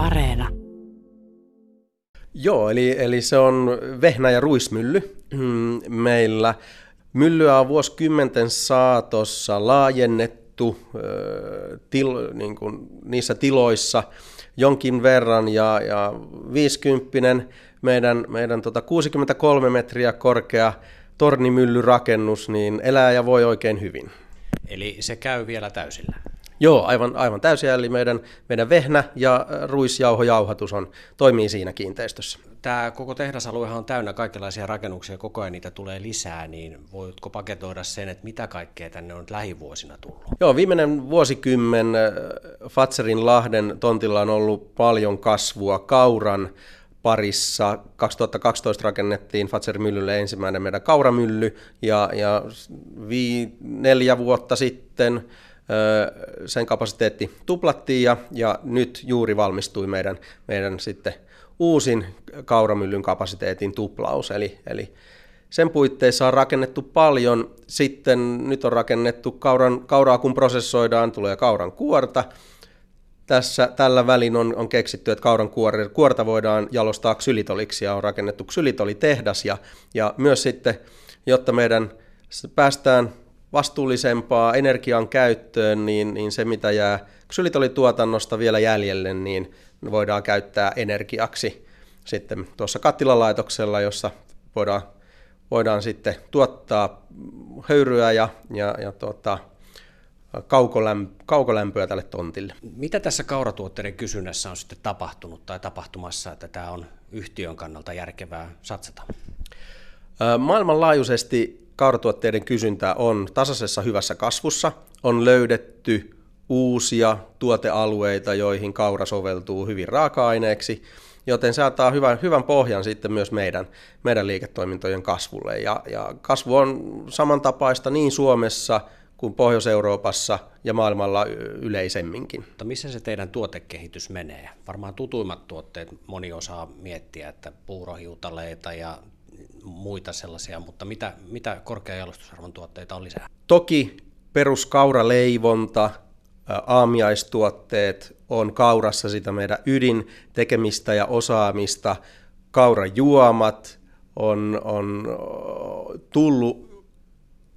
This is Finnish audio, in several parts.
Areena. Joo, eli, eli se on vehnä- ja ruismylly mm, meillä. Myllyä on vuosikymmenten saatossa laajennettu til, niin kuin niissä tiloissa jonkin verran ja, ja 50 meidän, meidän tota 63 metriä korkea tornimyllyrakennus, niin elää ja voi oikein hyvin. Eli se käy vielä täysillä? Joo, aivan, aivan täysin. Eli meidän, meidän vehnä- ja ruisjauhojauhatus on, toimii siinä kiinteistössä. Tämä koko tehdasaluehan on täynnä kaikenlaisia rakennuksia, koko ajan niitä tulee lisää, niin voitko paketoida sen, että mitä kaikkea tänne on lähivuosina tullut? Joo, viimeinen vuosikymmen Fatserin Lahden tontilla on ollut paljon kasvua kauran parissa. 2012 rakennettiin Fatser Myllylle ensimmäinen meidän kauramylly ja, ja vii, neljä vuotta sitten sen kapasiteetti tuplattiin ja, ja nyt juuri valmistui meidän, meidän sitten uusin kauramyllyn kapasiteetin tuplaus. Eli, eli sen puitteissa on rakennettu paljon. Sitten nyt on rakennettu kauran, kauraa, kun prosessoidaan, tulee kauran kuorta. Tässä, tällä välin on, on keksitty, että kauran kuori, kuorta voidaan jalostaa ksylitoliksi ja on rakennettu ksylitolitehdas. Ja, ja myös sitten, jotta meidän päästään vastuullisempaa energian käyttöön, niin, niin se mitä jää ksylitolituotannosta vielä jäljelle, niin voidaan käyttää energiaksi sitten tuossa kattilalaitoksella, jossa voidaan, voidaan sitten tuottaa höyryä ja, ja, ja tuota, kaukolämpöä tälle tontille. Mitä tässä kauratuotteiden kysynnässä on sitten tapahtunut tai tapahtumassa, että tämä on yhtiön kannalta järkevää satsata? Maailmanlaajuisesti kauratuotteiden kysyntä on tasaisessa hyvässä kasvussa. On löydetty uusia tuotealueita, joihin kaura soveltuu hyvin raaka-aineeksi, joten se antaa hyvän, hyvän pohjan sitten myös meidän, meidän liiketoimintojen kasvulle. Ja, ja kasvu on samantapaista niin Suomessa kuin Pohjois-Euroopassa ja maailmalla yleisemminkin. Mutta missä se teidän tuotekehitys menee? Varmaan tutuimmat tuotteet moni osaa miettiä, että puurohiutaleita ja muita sellaisia, mutta mitä, mitä korkean jalostusarvon tuotteita on lisää? Toki peruskauraleivonta, aamiaistuotteet on kaurassa sitä meidän ydin tekemistä ja osaamista. Kaurajuomat on, on tullut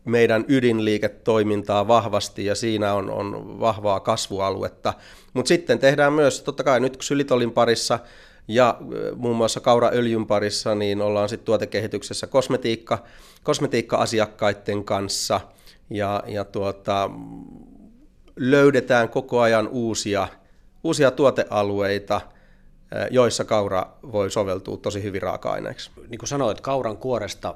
meidän ydinliiketoimintaa vahvasti ja siinä on, on vahvaa kasvualuetta. Mutta sitten tehdään myös, totta kai nyt Xylitolin parissa ja muun muassa kauraöljyn parissa, niin ollaan sitten tuotekehityksessä kosmetiikka, kosmetiikka-asiakkaiden kanssa ja, ja tuota, löydetään koko ajan uusia, uusia tuotealueita, joissa kaura voi soveltua tosi hyvin raaka-aineeksi. Niin kuin sanoit, kauran kuoresta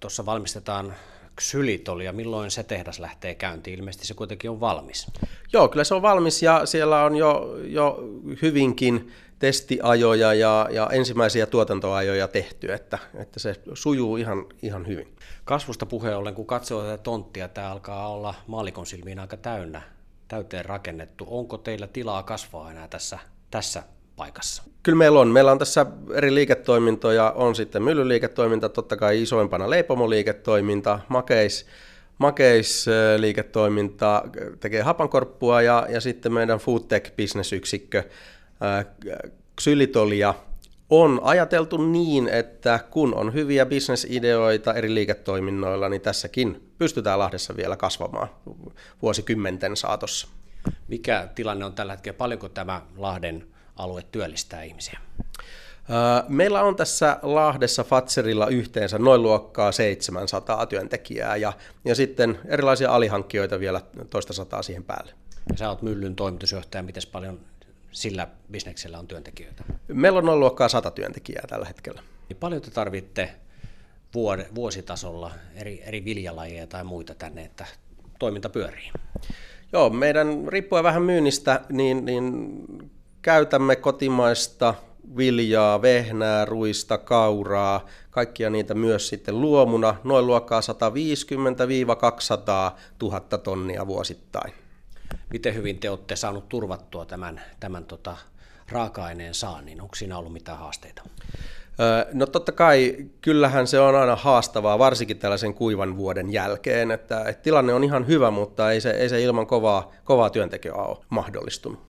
tuossa valmistetaan ksylitolia. Milloin se tehdas lähtee käyntiin? Ilmeisesti se kuitenkin on valmis. Joo, kyllä se on valmis ja siellä on jo, jo hyvinkin testiajoja ja, ja ensimmäisiä tuotantoajoja tehty, että, että se sujuu ihan, ihan hyvin. Kasvusta puheen ollen, kun katsoo tätä tonttia, tämä alkaa olla maalikon silmiin aika täynnä, täyteen rakennettu. Onko teillä tilaa kasvaa enää tässä, tässä paikassa? Kyllä meillä on. Meillä on tässä eri liiketoimintoja. On sitten myllyliiketoiminta, totta kai isoimpana leipomoliiketoiminta, makeis, makeisliiketoiminta tekee hapankorppua ja, ja sitten meidän foodtech-bisnesyksikkö Xylitolia on ajateltu niin, että kun on hyviä bisnesideoita eri liiketoiminnoilla, niin tässäkin pystytään Lahdessa vielä kasvamaan vuosikymmenten saatossa. Mikä tilanne on tällä hetkellä? Paljonko tämä Lahden alue työllistää ihmisiä? Meillä on tässä Lahdessa Fatserilla yhteensä noin luokkaa 700 työntekijää ja, ja sitten erilaisia alihankkijoita vielä toista sataa siihen päälle. Ja sä oot Myllyn toimitusjohtaja, miten paljon sillä bisneksellä on työntekijöitä? Meillä on noin luokkaa 100 työntekijää tällä hetkellä. Niin paljon te tarvitte vuositasolla eri, eri viljalajeja tai muita tänne, että toiminta pyörii? Joo, meidän riippuen vähän myynnistä, niin, niin käytämme kotimaista viljaa, vehnää, ruista, kauraa, kaikkia niitä myös sitten luomuna, noin luokkaa 150-200 000 tonnia vuosittain. Miten hyvin te olette saanut turvattua tämän, tämän tota, raaka-aineen saannin? Onko siinä ollut mitään haasteita? No totta kai, kyllähän se on aina haastavaa, varsinkin tällaisen kuivan vuoden jälkeen, että, että tilanne on ihan hyvä, mutta ei se, ei se ilman kovaa, kovaa työntekoa ole mahdollistunut.